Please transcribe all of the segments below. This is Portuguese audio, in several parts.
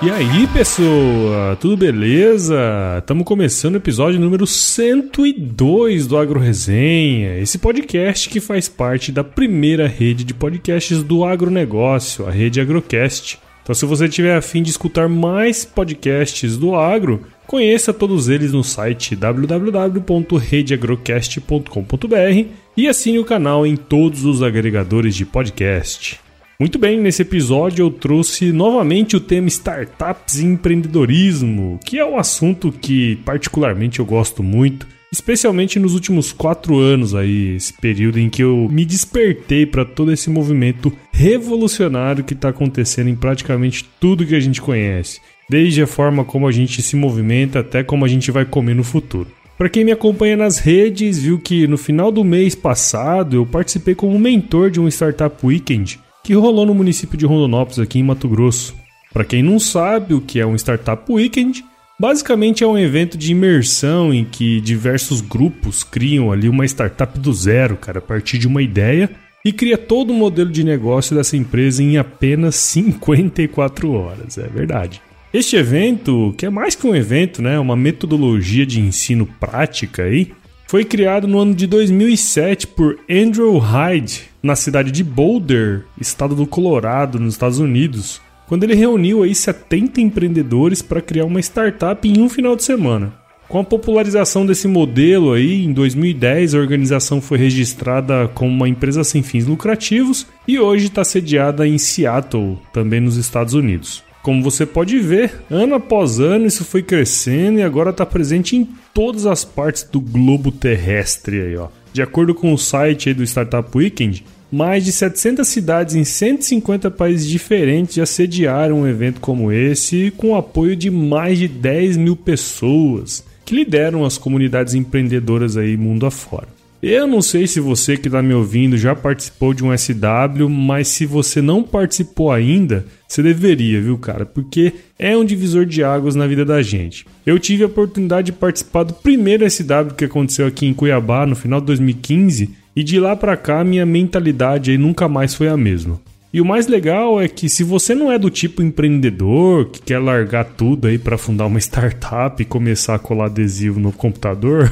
E aí, pessoa, tudo beleza? Estamos começando o episódio número 102 do Agro Resenha, esse podcast que faz parte da primeira rede de podcasts do agronegócio, a rede Agrocast. Então, se você tiver afim de escutar mais podcasts do agro, conheça todos eles no site www.redeagrocast.com.br e assine o canal em todos os agregadores de podcast. Muito bem, nesse episódio eu trouxe novamente o tema startups e empreendedorismo, que é um assunto que particularmente eu gosto muito, especialmente nos últimos quatro anos aí, esse período em que eu me despertei para todo esse movimento revolucionário que está acontecendo em praticamente tudo que a gente conhece, desde a forma como a gente se movimenta até como a gente vai comer no futuro. Para quem me acompanha nas redes, viu que no final do mês passado eu participei como mentor de um Startup Weekend que rolou no município de Rondonópolis, aqui em Mato Grosso. Para quem não sabe o que é um Startup Weekend, basicamente é um evento de imersão em que diversos grupos criam ali uma startup do zero, cara, a partir de uma ideia e cria todo o modelo de negócio dessa empresa em apenas 54 horas, é verdade. Este evento, que é mais que um evento, né, uma metodologia de ensino prática aí, foi criado no ano de 2007 por Andrew Hyde, na cidade de Boulder, estado do Colorado, nos Estados Unidos, quando ele reuniu aí 70 empreendedores para criar uma startup em um final de semana. Com a popularização desse modelo aí, em 2010 a organização foi registrada como uma empresa sem fins lucrativos e hoje está sediada em Seattle, também nos Estados Unidos. Como você pode ver, ano após ano isso foi crescendo e agora está presente em todas as partes do globo terrestre aí, ó. De acordo com o site do Startup Weekend, mais de 700 cidades em 150 países diferentes já sediaram um evento como esse, com o apoio de mais de 10 mil pessoas que lideram as comunidades empreendedoras aí mundo afora. Eu não sei se você que está me ouvindo já participou de um SW, mas se você não participou ainda, você deveria, viu, cara? Porque é um divisor de águas na vida da gente. Eu tive a oportunidade de participar do primeiro SW que aconteceu aqui em Cuiabá no final de 2015 e de lá para cá minha mentalidade aí nunca mais foi a mesma. E o mais legal é que se você não é do tipo empreendedor que quer largar tudo aí para fundar uma startup e começar a colar adesivo no computador,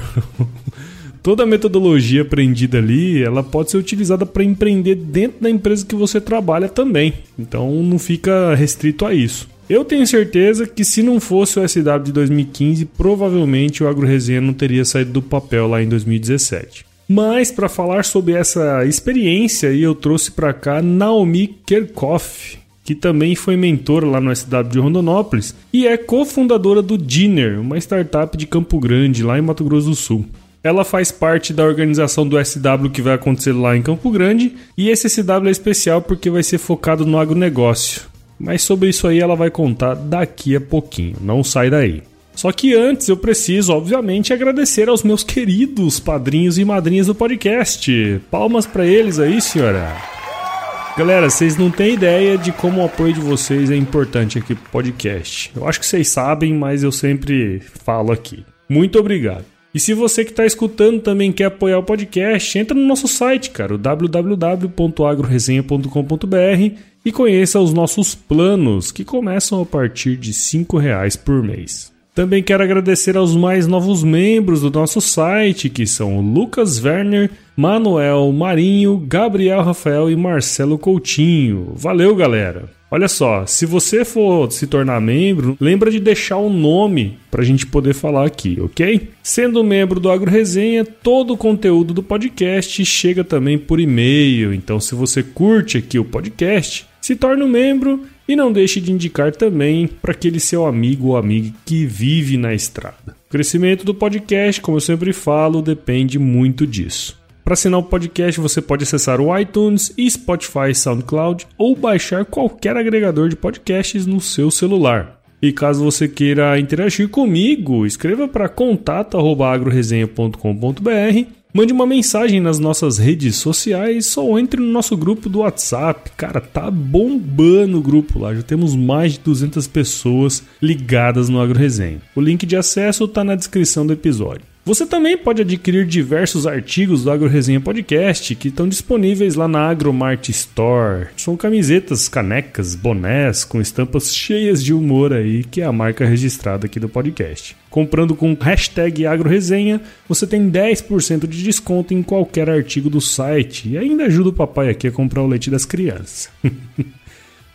toda a metodologia aprendida ali, ela pode ser utilizada para empreender dentro da empresa que você trabalha também. Então não fica restrito a isso. Eu tenho certeza que se não fosse o SW de 2015, provavelmente o Agro Resenha não teria saído do papel lá em 2017. Mas para falar sobre essa experiência, eu trouxe para cá Naomi Kerkhoff, que também foi mentora lá no SW de Rondonópolis e é cofundadora do Dinner, uma startup de Campo Grande, lá em Mato Grosso do Sul. Ela faz parte da organização do SW que vai acontecer lá em Campo Grande. E esse SW é especial porque vai ser focado no agronegócio. Mas sobre isso aí ela vai contar daqui a pouquinho. Não sai daí. Só que antes eu preciso, obviamente, agradecer aos meus queridos padrinhos e madrinhas do podcast. Palmas para eles aí, senhora. Galera, vocês não têm ideia de como o apoio de vocês é importante aqui pro podcast. Eu acho que vocês sabem, mas eu sempre falo aqui. Muito obrigado. E se você que está escutando também quer apoiar o podcast, entra no nosso site, cara, o www.agroresenha.com.br e conheça os nossos planos, que começam a partir de R$ reais por mês. Também quero agradecer aos mais novos membros do nosso site, que são Lucas Werner, Manuel Marinho, Gabriel Rafael e Marcelo Coutinho. Valeu, galera! Olha só, se você for se tornar membro, lembra de deixar o um nome para a gente poder falar aqui, ok? Sendo membro do Agro Resenha, todo o conteúdo do podcast chega também por e-mail. Então, se você curte aqui o podcast, Se torne um membro e não deixe de indicar também para aquele seu amigo ou amiga que vive na estrada. O crescimento do podcast, como eu sempre falo, depende muito disso. Para assinar o podcast, você pode acessar o iTunes e Spotify SoundCloud ou baixar qualquer agregador de podcasts no seu celular. E caso você queira interagir comigo, escreva para contato@agroresenha.com.br Mande uma mensagem nas nossas redes sociais ou entre no nosso grupo do WhatsApp. Cara, tá bombando o grupo lá. Já temos mais de 200 pessoas ligadas no AgroResenha. O link de acesso tá na descrição do episódio. Você também pode adquirir diversos artigos do Agro Resenha Podcast que estão disponíveis lá na Agromart Store. São camisetas, canecas, bonés com estampas cheias de humor aí, que é a marca registrada aqui do podcast. Comprando com hashtag AgroResenha, você tem 10% de desconto em qualquer artigo do site e ainda ajuda o papai aqui a comprar o leite das crianças.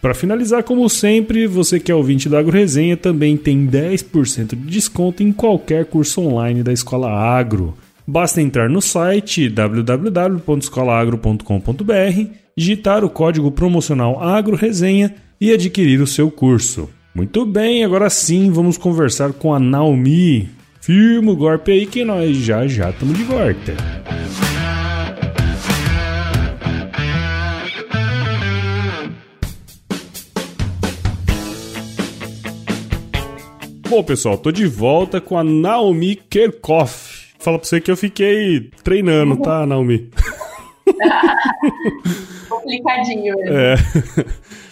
Para finalizar, como sempre, você que é ouvinte da AgroResenha também tem 10% de desconto em qualquer curso online da Escola Agro. Basta entrar no site www.escolaagro.com.br, digitar o código promocional AgroResenha e adquirir o seu curso. Muito bem, agora sim vamos conversar com a Naomi. Firma o golpe aí que nós já já estamos de volta. Bom, pessoal, tô de volta com a Naomi Kerkhoff. Fala pra você que eu fiquei treinando, tá, Naomi? Complicadinho. É.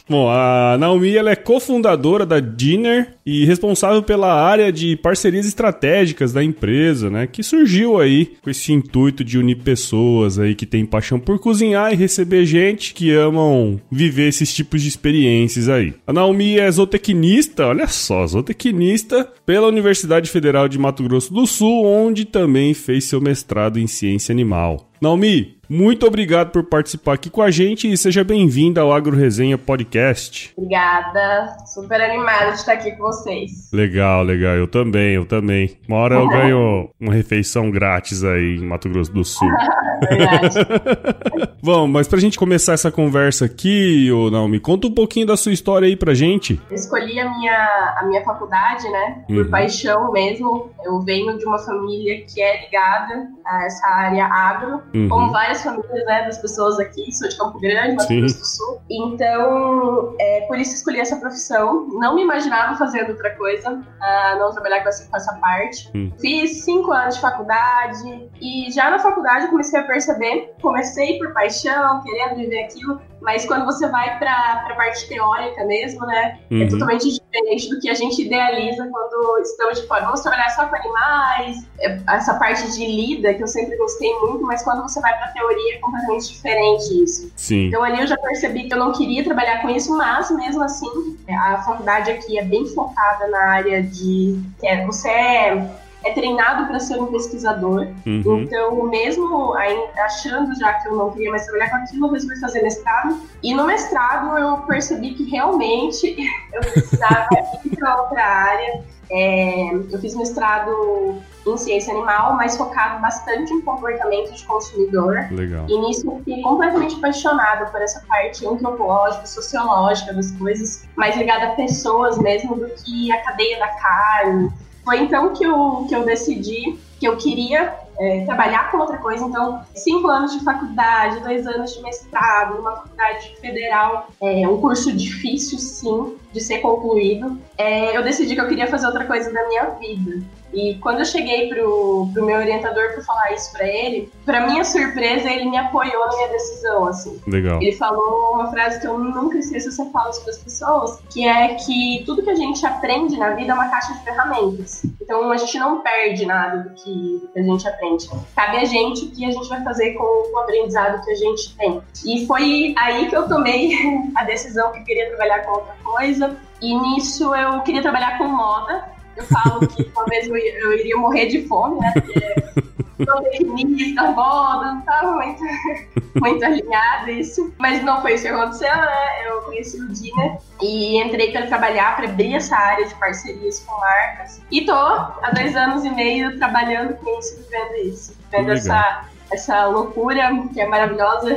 Bom, a Naomi ela é cofundadora da Dinner e responsável pela área de parcerias estratégicas da empresa, né? Que surgiu aí com esse intuito de unir pessoas aí que têm paixão por cozinhar e receber gente que amam viver esses tipos de experiências aí. A Naomi é zootecnista, olha só, zootecnista pela Universidade Federal de Mato Grosso do Sul, onde também fez seu mestrado em ciência animal. Naomi, muito obrigado por participar aqui com a gente e seja bem-vinda ao Agro Resenha Podcast. Obrigada, super animada de estar aqui com vocês. Legal, legal, eu também, eu também. Uma hora eu ganho uma refeição grátis aí em Mato Grosso do Sul. Verdade. Bom, mas pra gente começar essa conversa aqui, ô Naomi, conta um pouquinho da sua história aí pra gente. Eu escolhi a minha, a minha faculdade, né, por Uhum. paixão mesmo. Eu venho de uma família que é ligada a essa área agro, Uhum. como várias famílias, né, das pessoas aqui. Sou de Campo Grande, Mato. Grosso do Sul. Então, é, por isso escolhi essa profissão. Não me imaginava fazendo outra coisa, ah, não trabalhar com essa, com essa parte. Hum. Fiz cinco anos de faculdade e já na faculdade eu comecei a perceber, comecei por paixão, querendo viver aquilo, mas quando você vai para a parte teórica mesmo, né, Uhum. é totalmente diferente do que a gente idealiza quando estamos de fora. Vamos trabalhar só com animais, é, essa parte de lida que eu sempre gostei muito, mas quando você vai para a teoria é completamente diferente isso. Sim. Então ali eu já percebi que eu não queria trabalhar com isso, mas mesmo assim a faculdade aqui é bem focada na área de que é, você é, é treinado para ser um pesquisador. Uhum. Então mesmo achando já que eu não queria mais trabalhar com aquilo, eu resolvi fazer mestrado. E no mestrado eu percebi que realmente eu precisava ir para outra área. É, eu fiz mestrado em ciência animal, mas focado bastante em comportamento de consumidor. Legal. E nisso eu fiquei completamente apaixonada por essa parte antropológica, sociológica das coisas, mais ligada a pessoas mesmo do que a cadeia da carne. Foi então que eu, que eu decidi que eu queria é, trabalhar com outra coisa. Então, cinco anos de faculdade, dois anos de mestrado, numa faculdade federal, é um curso difícil, sim, de ser concluído. É, eu decidi que eu queria fazer outra coisa da minha vida. E quando eu cheguei pro, pro meu orientador para falar isso para ele, para minha surpresa, ele me apoiou na minha decisão, assim. Legal. Ele falou uma frase que eu nunca esqueço, eu falo isso para as pessoas, que é que tudo que a gente aprende na vida é uma caixa de ferramentas. Então a gente não perde nada do que a gente aprende. Cabe a gente o que a gente vai fazer com o aprendizado que a gente tem. E foi aí que eu tomei a decisão que eu queria trabalhar com outra coisa. E nisso eu queria trabalhar com moda. Eu falo que talvez eu, eu iria morrer de fome, né? Porque sou tecnista, moda, não estava muito, muito alinhado isso. Mas não foi isso que aconteceu, né? Eu conheci o Dina e entrei para trabalhar, para abrir essa área de parcerias com marcas. E tô há dois anos e meio trabalhando com isso, vivendo isso. Vivendo essa, essa loucura que é maravilhosa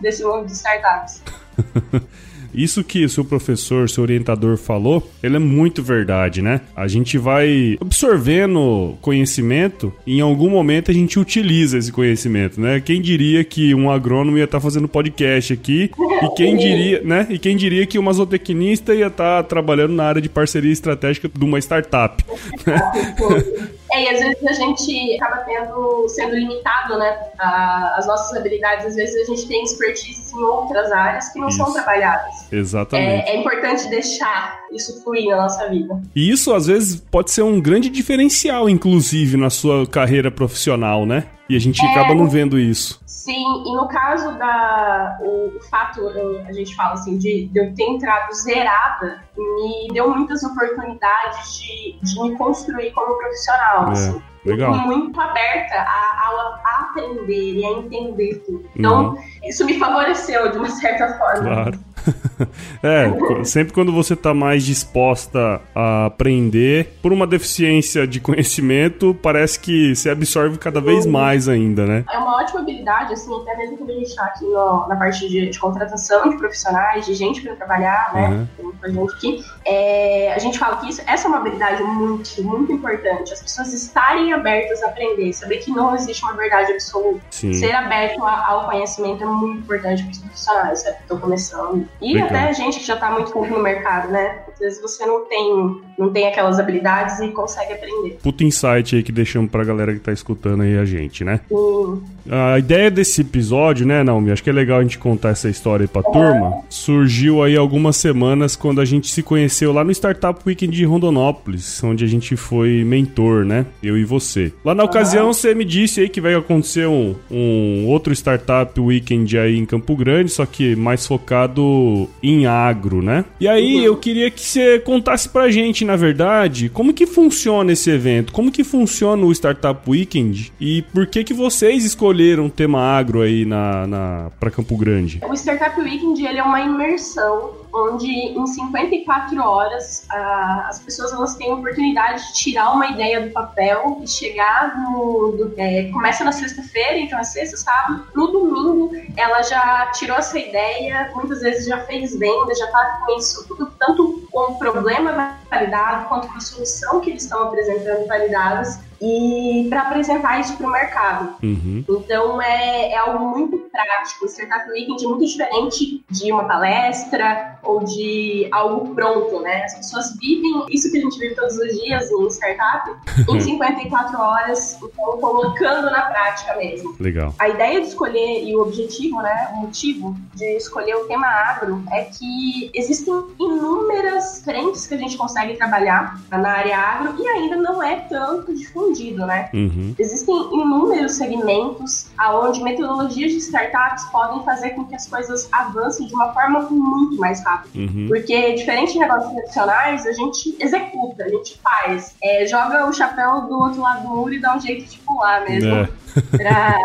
desse mundo de startups. isso que o seu professor, seu orientador falou, ele é muito verdade, né? A gente vai absorvendo conhecimento e em algum momento a gente utiliza esse conhecimento, né? Quem diria que um agrônomo ia estar tá fazendo podcast aqui e quem diria, né? E quem diria que uma zootecnista ia estar tá trabalhando na área de parceria estratégica de uma startup. É, e às vezes a gente acaba tendo, sendo limitado, né? A, as nossas habilidades, às vezes a gente tem expertise em outras áreas que não Isso. são trabalhadas. Exatamente. É, é importante deixar isso fluir na nossa vida. E isso, às vezes, pode ser um grande diferencial, inclusive, na sua carreira profissional, né? E a gente É. acaba não vendo isso. Sim, e no caso da. O, fato, a gente fala assim, de, de eu ter entrado zerada, me deu muitas oportunidades de, de me construir como profissional. É, assim. legal. Muito aberta a, a- a aprender e a entender tudo. Então, isso me favoreceu de uma certa forma. Claro. é, sempre quando você tá mais disposta a aprender, por uma deficiência de conhecimento, parece que você absorve cada vez mais ainda, né? É uma ótima habilidade, assim, até mesmo quando a gente está aqui no- na parte de, de contratação de profissionais, de gente para trabalhar, né? Uhum. Tem gente aqui. É, a gente fala que isso, essa é uma habilidade muito, muito importante. As pessoas estarem abertas a aprender, saber que não existe uma verdade absoluta. Sim. Ser aberto a- ao conhecimento é muito importante para os profissionais, sabe? Estão começando. E. até a gente que já está muito tempo no mercado, né? Às vezes você não tem, não tem aquelas habilidades e consegue aprender. Puta insight aí que deixamos pra galera que tá escutando aí a gente, né? E A ideia desse episódio, né, Naomi? Acho que é legal a gente contar essa história aí pra turma. Surgiu aí algumas semanas quando a gente se conheceu lá no Startup Weekend de Rondonópolis, onde a gente foi mentor, né? Eu e você. Lá na ocasião, você me disse aí que vai acontecer um, um outro Startup Weekend aí em Campo Grande, só que mais focado em agro, né? E aí eu queria que você contasse pra gente, na verdade, como que funciona esse evento, como que funciona o Startup Weekend e por que que vocês escolheram o tema agro aí na, na para Campo Grande? O Startup Weekend ele é uma imersão onde em 54 horas a- as pessoas elas têm a oportunidade de tirar uma ideia do papel e chegar no. do- é, começa na sexta-feira, então é sexta, sábado. No domingo ela já tirou essa ideia, muitas vezes já fez venda, já tá com isso tudo, tanto com o problema validado quanto com a solução que eles estão apresentando validados. E para apresentar isso para o mercado. Uhum. Então é, é algo muito prático. O Startup Weekend é muito diferente de uma palestra ou de algo pronto, né? As pessoas vivem isso que a gente vive todos os dias em startup em 54 horas, então colocando na prática mesmo. Legal. A ideia de escolher e o objetivo, né, o motivo de escolher o tema agro é que existem inúmeras frentes que a gente consegue trabalhar na área agro e ainda não é tanto difundido, né? Uhum. Existem inúmeros segmentos aonde metodologias de startups podem fazer com que as coisas avancem de uma forma muito mais rápida. Uhum. Porque, diferente de negócios tradicionais, a gente executa, a gente faz. É, joga o chapéu do outro lado do muro e dá um jeito de pular mesmo. É. Pra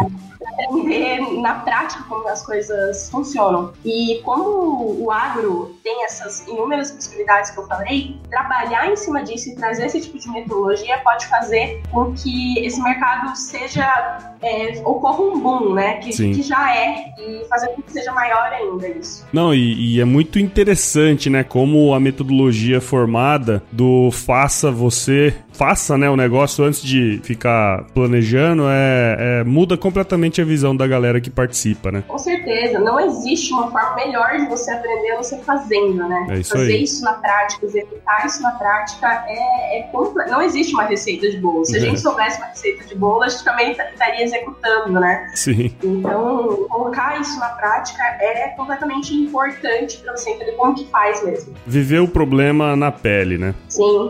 aprender na prática como as coisas funcionam. E como o agro tem essas inúmeras possibilidades que eu falei, trabalhar em cima disso e trazer esse tipo de metodologia pode fazer com que esse mercado seja é, ocorra um boom, né? Que, que já é, e fazer com que seja maior ainda isso. Não, e, e é muito interessante, né? Como a metodologia formada do faça você, faça, né, o negócio antes de ficar planejando, é, é- muda completamente a visão da galera que participa, né? Com certeza, não existe uma forma melhor de você aprender você fazendo, né? É isso Fazer aí. isso na prática, executar isso na prática é, é não existe uma receita de bolo. Se a É. gente soubesse uma receita de bolo, a gente também estaria executando, né? Sim. Então, colocar isso na prática é completamente importante para você entender como que faz mesmo. Viver o problema na pele, né? Sim,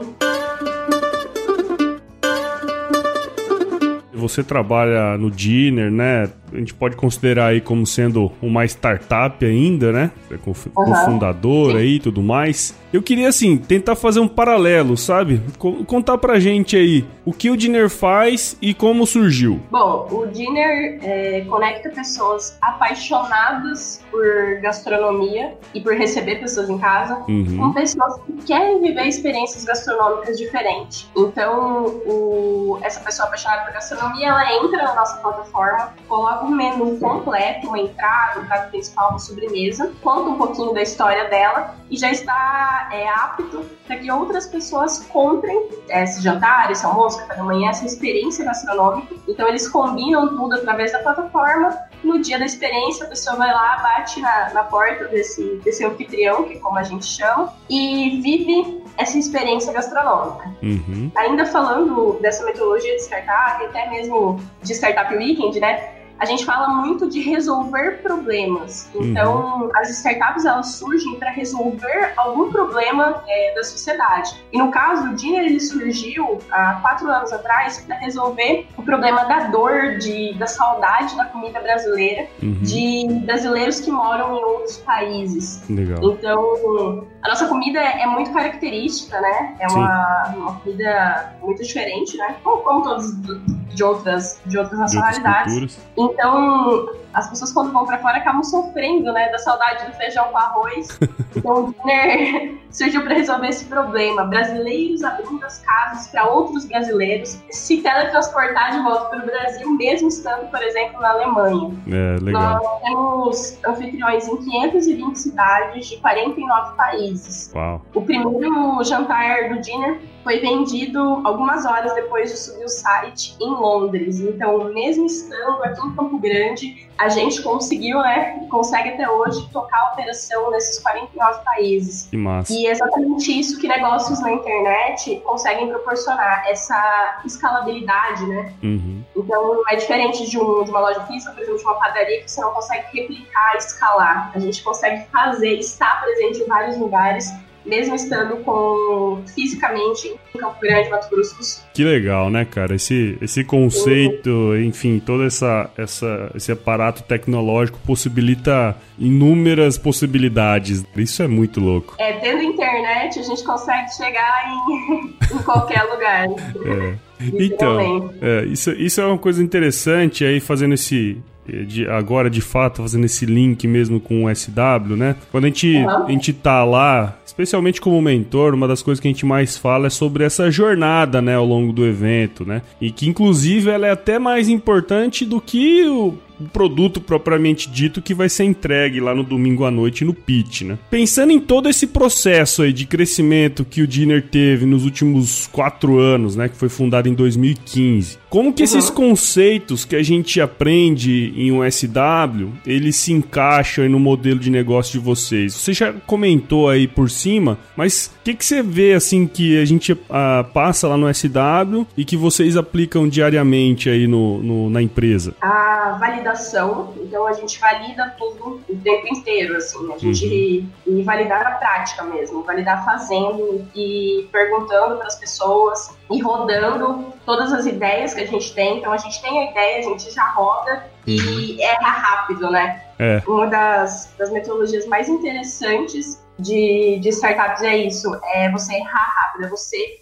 Você trabalha no Dinner, né? A gente pode considerar aí como sendo uma startup ainda, né? É Aham. cofundador Sim. aí e tudo mais. Eu queria, assim, tentar fazer um paralelo, sabe? Co- contar pra gente aí o que o Dinner faz e como surgiu. Bom, o Dinner é, conecta pessoas apaixonadas por gastronomia e por receber pessoas em casa Uhum. com pessoas que querem viver experiências gastronômicas diferentes. Então, o- essa pessoa apaixonada por gastronomia, ela entra na nossa plataforma, coloca coloca um menu completo, uma entrada, um prato principal, uma sobremesa, conta um pouquinho da história dela e já está é, apto para que outras pessoas comprem esse jantar, esse almoço, café da manhã, essa experiência gastronômica. Então eles combinam tudo através da plataforma. No dia da experiência, a pessoa vai lá, bate na, na porta desse, desse anfitrião, que é como a gente chama, e vive essa experiência gastronômica. Uhum. Ainda falando dessa metodologia de startup, até mesmo de Startup Weekend, né? A gente fala muito de resolver problemas. Então, uhum. as startups elas surgem para resolver algum problema é, da sociedade. E no caso, o Dinner ele surgiu há quatro anos atrás para resolver o problema da dor, de, da saudade da comida brasileira, uhum. de brasileiros que moram em outros países. Legal. Então, a nossa comida é muito característica, né? É uma, uma, comida muito diferente, né? Como, como todas de outras, de outras nacionalidades. Então, as pessoas quando vão para fora acabam sofrendo, né, da saudade do feijão com arroz. Então, o Dinner surgiu para resolver esse problema. Brasileiros abrindo as casas para outros brasileiros se teletransportar de volta para o Brasil, mesmo estando, por exemplo, na Alemanha. É, legal. Nós temos anfitriões em 520 cidades de 49 países. Uau. O primeiro jantar do Dinner foi vendido algumas horas depois de subir o site em Londres. Então, mesmo estando aqui em Campo Grande, a gente conseguiu, né, consegue até hoje tocar a operação nesses 49 países. Que massa. E é exatamente isso que negócios na internet conseguem proporcionar, essa escalabilidade, né? Uhum. Então, é diferente de, um, de uma loja física, por exemplo, de uma padaria, que você não consegue replicar, escalar. A gente consegue fazer, estar presente em vários lugares mesmo estando com fisicamente em Campo Grande, Mato Grosso do Sul. Que legal, né, cara? Esse, esse conceito, enfim, todo essa, essa, esse aparato tecnológico possibilita inúmeras possibilidades. Isso é muito louco. É, tendo internet, a gente consegue chegar em, em qualquer lugar. É. Então, é, isso, isso é uma coisa interessante aí, fazendo esse, de, agora de fato fazendo esse link mesmo com o SW, né? Quando a gente, uhum. a gente tá lá, especialmente como mentor, uma das coisas que a gente mais fala é sobre essa jornada, né, ao longo do evento, né? E que inclusive ela é até mais importante do que o o produto propriamente dito que vai ser entregue lá no domingo à noite no pitch, né? Pensando em todo esse processo aí de crescimento que o Dinner teve nos últimos quatro anos, né? Que foi fundado em 2015. Como que esses uhum. conceitos que a gente aprende em um SW, eles se encaixam no modelo de negócio de vocês? Você já comentou aí por cima, mas que, que você vê assim que a gente uh, passa lá no SW e que vocês aplicam diariamente aí no, no na empresa? A validação validação, então a gente valida tudo o tempo inteiro, assim, a gente uhum. e validar na prática mesmo, validar fazendo e perguntando para as pessoas e rodando todas as ideias que a gente tem. Então a gente tem a ideia, a gente já roda uhum. e erra rápido, né? É. Uma das, das metodologias mais interessantes de, de startups é isso, é você errar rápido, é você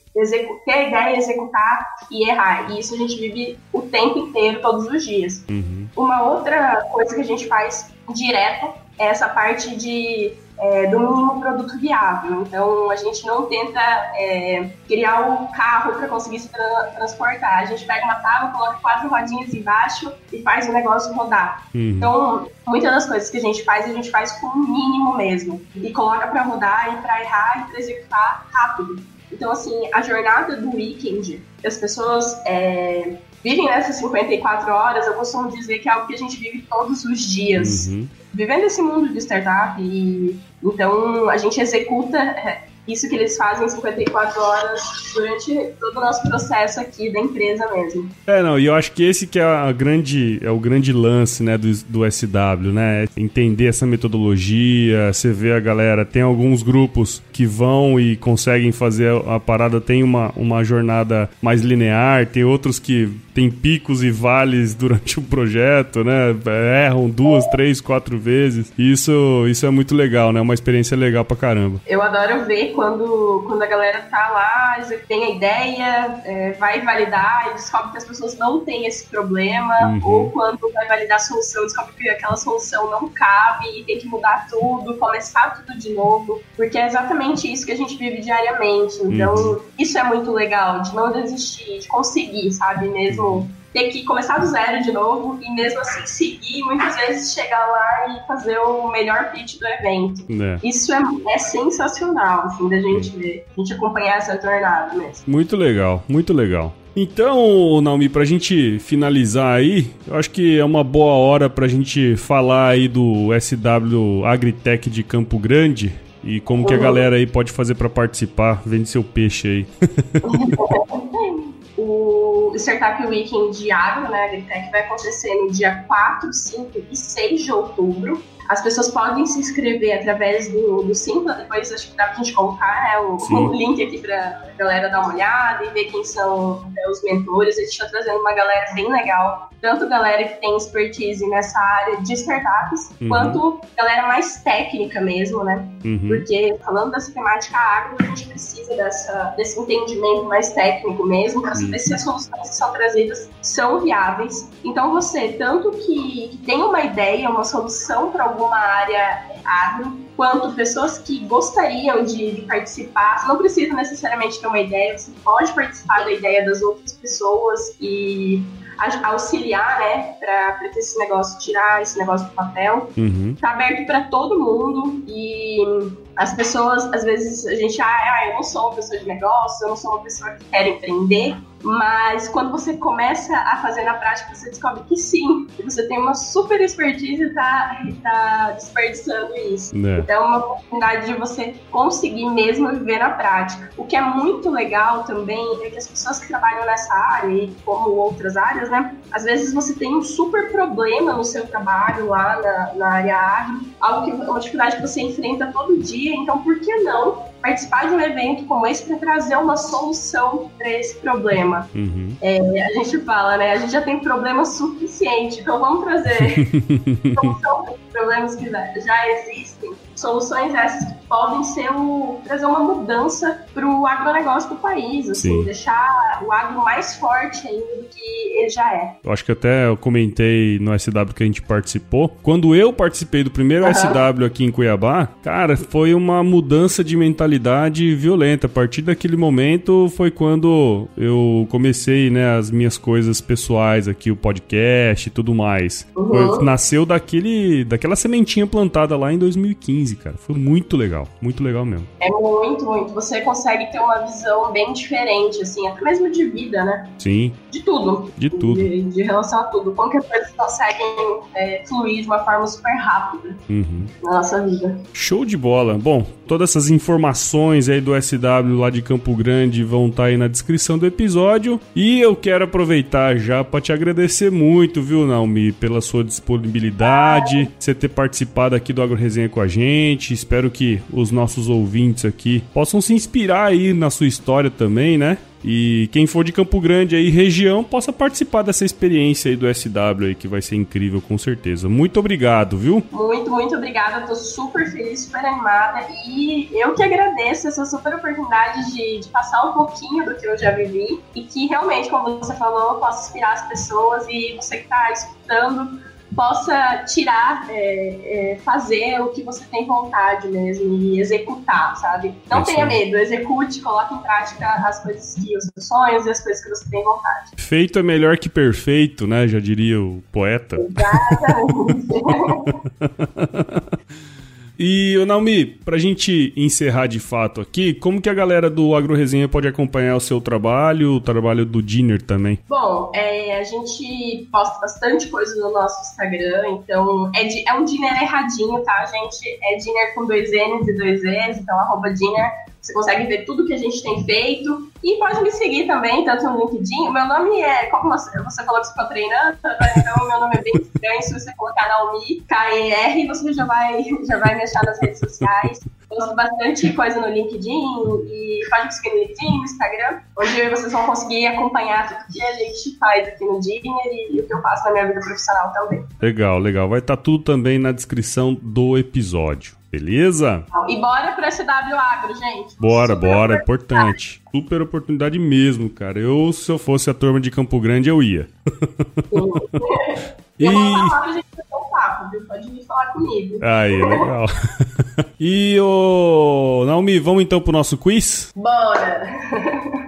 ter a ideia, executar e errar. E isso a gente vive o tempo inteiro, todos os dias. Uhum. Uma outra coisa que a gente faz direto é essa parte de é, do mínimo produto viável. Então, a gente não tenta é, criar um carro para conseguir se tra transportar. A gente pega uma tábua, coloca quatro rodinhas embaixo e faz o negócio rodar. Uhum. Então, muitas das coisas que a gente faz, a gente faz com o mínimo mesmo. E coloca para rodar e para errar e para executar rápido. Então, assim, a jornada do weekend, as pessoas é, vivem nessas 54 horas, eu costumo dizer que é algo que a gente vive todos os dias. Uhum. Vivendo esse mundo de startup, e, então a gente executa é, isso que eles fazem 54 horas durante todo o nosso processo aqui da empresa mesmo. É, não, e eu acho que esse que é a grande é o grande lance, né, do, do SW, né? É entender essa metodologia, você vê a galera, tem alguns grupos que vão e conseguem fazer a parada, tem uma, uma jornada mais linear, tem outros que tem picos e vales durante o projeto, né? Erram duas, três, quatro vezes. Isso, isso é muito legal, né? Uma experiência legal pra caramba. Eu adoro ver quando, quando a galera tá lá, tem a ideia, é, vai validar e descobre que as pessoas não têm esse problema, uhum. ou quando vai validar a solução, descobre que aquela solução não cabe e tem que mudar tudo, começar tudo de novo, porque é exatamente isso que a gente vive diariamente. Então, uhum. isso é muito legal, de não desistir, de conseguir, sabe? Mesmo ter que começar do zero de novo e mesmo assim seguir, muitas vezes chegar lá e fazer o melhor pitch do evento. É. Isso é, é sensacional, assim, da gente ver, a gente acompanhar essa jornada mesmo. Muito legal, muito legal. Então, Naomi, pra gente finalizar aí, eu acho que é uma boa hora pra gente falar aí do SW Agritech de Campo Grande e como que a uhum. galera aí pode fazer para participar. Vende seu peixe aí. o Startup Weekend de Agro, né, Agritech, vai acontecer no dia 4, 5 e 6 de outubro. As pessoas podem se inscrever através do, do Simpla, depois acho que dá pra gente colocar né, o, o, link aqui pra galera dar uma olhada e ver quem são né, os mentores. A gente tá trazendo uma galera bem legal, tanto galera que tem expertise nessa área de startups, uhum. quanto galera mais técnica mesmo, né? Uhum. Porque falando dessa temática agro, a gente precisa dessa, desse entendimento mais técnico mesmo, para saber se as soluções que são trazidas são viáveis. Então você, tanto que, que tem uma ideia, uma solução para alguma área agro, quanto pessoas que gostariam de, de, participar. Você não precisa necessariamente ter uma ideia, você pode participar da ideia das outras pessoas e auxiliar, né, para esse negócio, tirar esse negócio do papel. Uhum. Tá aberto para todo mundo e as pessoas, às vezes, a gente, ah, ah, eu não sou uma pessoa de negócio, eu não sou uma pessoa que quer empreender, mas quando você começa a fazer na prática, você descobre que sim, que você tem uma super expertise e tá, tá desperdiçando isso. É. Então é uma oportunidade de você conseguir mesmo viver na prática. O que é muito legal também é que as pessoas que trabalham nessa área, e como outras áreas, né, às vezes você tem um super problema no seu trabalho lá na, na área agro, algo que uma dificuldade que você enfrenta todo dia, então por que não participar de um evento como esse para trazer uma solução para esse problema. Uhum. É, a gente fala, né? A gente já tem problema suficiente, então vamos trazer solução para os problemas que já existem soluções essas que podem ser o, trazer uma mudança para o agronegócio do país, assim, Sim. deixar o agro mais forte ainda do que ele já é. Eu acho que até eu comentei no SW que a gente participou. Quando eu participei do primeiro uhum. SW aqui em Cuiabá, cara, foi uma mudança de mentalidade violenta. A partir daquele momento foi quando eu comecei, né, as minhas coisas pessoais aqui, o podcast e tudo mais. Uhum. Foi, nasceu daquele, daquela sementinha plantada lá em 2015 cara. Foi muito legal, muito legal mesmo. É muito, muito. Você consegue ter uma visão bem diferente, assim, até mesmo de vida, né? Sim. De tudo. De tudo. De, de relação a tudo. Qualquer coisa conseguem é, fluir de uma forma super rápida uhum. na nossa vida. Show de bola. Bom, todas essas informações aí do SW lá de Campo Grande vão estar tá aí na descrição do episódio. E eu quero aproveitar já para te agradecer muito, viu, Naomi, pela sua disponibilidade, você ter participado aqui do Agro Resenha com a gente. Espero que os nossos ouvintes aqui possam se inspirar aí na sua história também, né? E quem for de Campo Grande aí, região, possa participar dessa experiência aí do SW aí, que vai ser incrível com certeza. Muito obrigado, viu? Muito, muito obrigada. Tô super feliz, super animada. E eu que agradeço essa super oportunidade de, de passar um pouquinho do que eu já vivi. E que realmente, como você falou, eu posso inspirar as pessoas e você que tá escutando possa tirar, é, é, fazer o que você tem vontade mesmo e executar, sabe? Não é tenha medo, execute, coloque em prática as coisas que os seus sonhos e as coisas que você tem vontade. Feito é melhor que perfeito, né? Já diria o poeta. Exatamente. E, Naomi, pra gente encerrar de fato aqui, como que a galera do Agro Resenha pode acompanhar o seu trabalho, o trabalho do Dinner também? Bom, é, a gente posta bastante coisa no nosso Instagram, então é, é um Dinner erradinho, tá, gente? É Dinner com dois N's e dois E's, então arroba Dinner você consegue ver tudo que a gente tem feito. E pode me seguir também, tanto no LinkedIn. Meu nome é, como você, você falou que você está treinando, então o meu nome é bem estranho. Se você colocar Naomi, K-E-R, você já vai, já vai me achar nas redes sociais. Posto bastante coisa no LinkedIn e pode me seguir no LinkedIn, no Instagram, onde vocês vão conseguir acompanhar tudo que a gente faz aqui no Dinner e, e o que eu faço na minha vida profissional também. Legal, legal. Vai estar tá tudo também na descrição do episódio. Beleza? E bora pro SW Agro, gente. Bora, Super bora, é importante. Super oportunidade mesmo, cara. Eu, se eu fosse a turma de Campo Grande, eu ia. e... Eu vou falar pra gente papo, viu? Pode vir falar comigo. Aí, legal. e o Naomi, vamos então pro nosso quiz? Bora!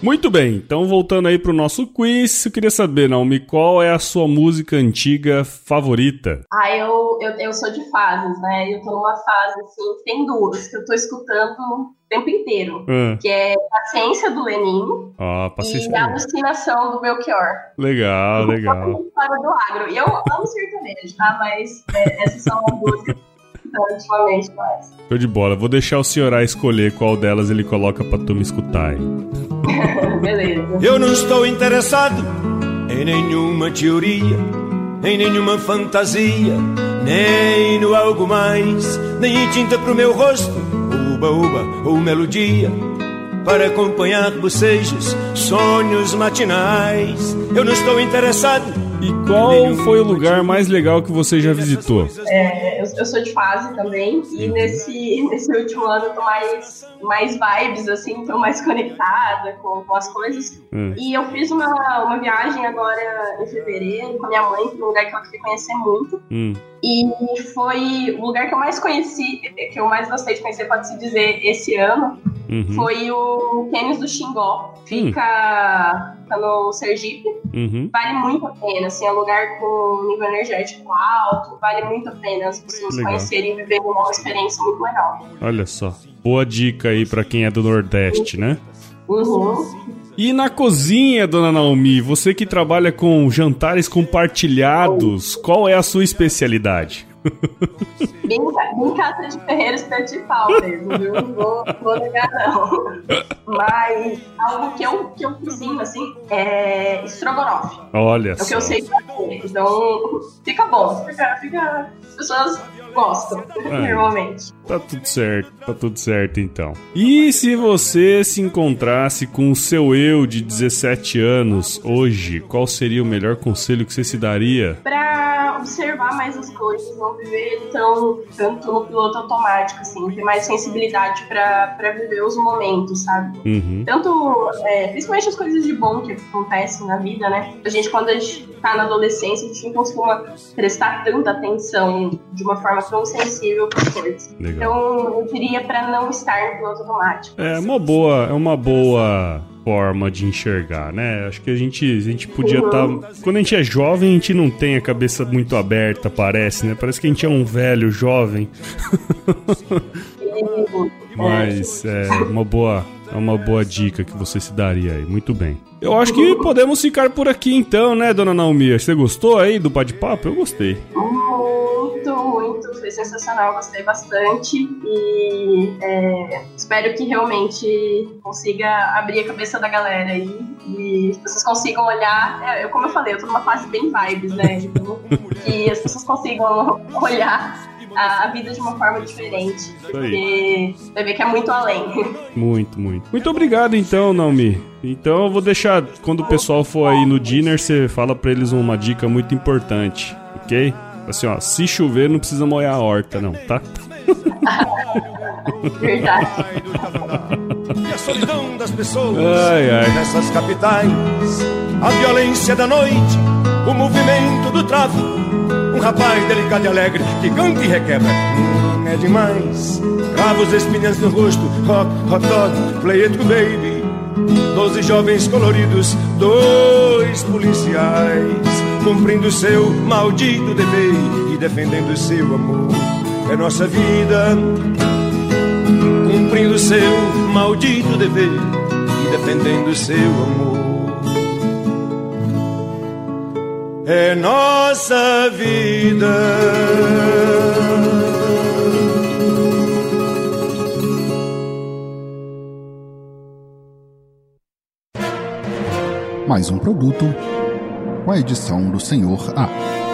Muito bem, então voltando aí pro nosso quiz, eu queria saber, Naomi, qual é a sua música antiga favorita? Ah, eu, eu, eu sou de fases, né? Eu tô numa fase, assim, tem duas, que eu tô escutando o tempo inteiro. Ah. Que é Paciência do Leninho Ah, paciência. e Alucinação do Belchior. Legal, legal. Fora do agro. E eu amo sertanejo, tá? Mas é, essas são as duas que eu escutando ultimamente mais. Show de bola. Vou deixar o senhor escolher qual delas ele coloca pra tu me escutar aí. Beleza. Eu não estou interessado em nenhuma teoria, em nenhuma fantasia, nem no algo mais, nem em tinta pro meu rosto, uba uba ou melodia, para acompanhar bocejos, sonhos matinais. Eu não estou interessado. E qual foi o lugar mais legal que você já visitou? É, eu, sou de fase também, e nesse, nesse último ano eu tô mais, mais vibes, assim, tô mais conectada com, com as coisas. Hum. E eu fiz uma, uma viagem agora em fevereiro com a minha mãe, pra um lugar que eu queria conhecer muito. Hum, E foi o lugar que eu mais conheci, que eu mais gostei de conhecer, pode-se dizer, esse ano, uhum, foi o Tênis do Xingó. Fica, fica no Sergipe. uhum. Vale muito a pena, assim, é um lugar com nível energético alto, vale muito a pena as pessoas Legal. conhecerem e viverem uma experiência muito legal. Olha só. Boa dica aí pra quem é do Nordeste, né? Uhum. E na cozinha, dona Naomi, você que trabalha com jantares compartilhados, qual é a sua especialidade? Bem, bem casa de ferreiro espeto de pau mesmo, viu? Não vou, vou negar não. Mas algo que eu, que eu cozinho, assim, é estrogonofe. Olha É o que só. eu sei fazer. Então, fica bom. Fica, fica... As pessoas gostam, É. normalmente. Tá tudo certo, tá tudo certo então. E se você se encontrasse com o seu eu de 17 anos hoje, qual seria o melhor conselho que você se daria? Pra observar mais as coisas, não viver tão, tanto no piloto automático, assim, ter mais sensibilidade pra, pra viver os momentos, sabe? Uhum. Tanto, é, principalmente as coisas de bom que acontecem na vida, né? A gente, quando a gente tá na adolescência, a gente não costuma prestar tanta atenção de uma forma tão sensível para coisas. Legal. Então, eu diria pra não estar no piloto automático. É uma boa, é uma boa forma de enxergar, né? Acho que a gente, a gente podia estar. Quando a gente é jovem, a gente não tem a cabeça muito aberta, parece, né? Parece que a gente é um velho jovem. Mas é uma boa, é uma boa dica que você se daria aí. Muito bem. Eu acho que podemos ficar por aqui então, né, dona Naomi? Você gostou aí do bate-papo? Eu gostei. Foi sensacional, gostei bastante. E é, espero que realmente consiga abrir a cabeça da galera aí. E as pessoas consigam olhar. é, eu, como eu falei, eu tô numa fase bem vibes, né? Então, que as pessoas consigam olhar a, vida de uma forma diferente. Porque vai ver que é muito além. Muito, muito. Muito obrigado então, Naomi. Então eu vou deixar, quando o pessoal for aí no dinner, você fala pra eles uma dica muito importante, ok? Assim, ó, se chover não precisa molhar a horta, não, tá? Verdade. E a solidão das pessoas Ai, ai. nessas capitais, a violência da noite, o movimento do tráfico. Um rapaz delicado e alegre que canta e requebra. Hum, é demais. Cravos, espinhas no rosto, hot, hot dog, play it baby. Doze jovens coloridos, dois policiais, cumprindo seu maldito dever e defendendo seu amor. É nossa vida, cumprindo seu maldito dever e defendendo seu amor. É nossa vida. Mais um produto com a edição do Senhor A.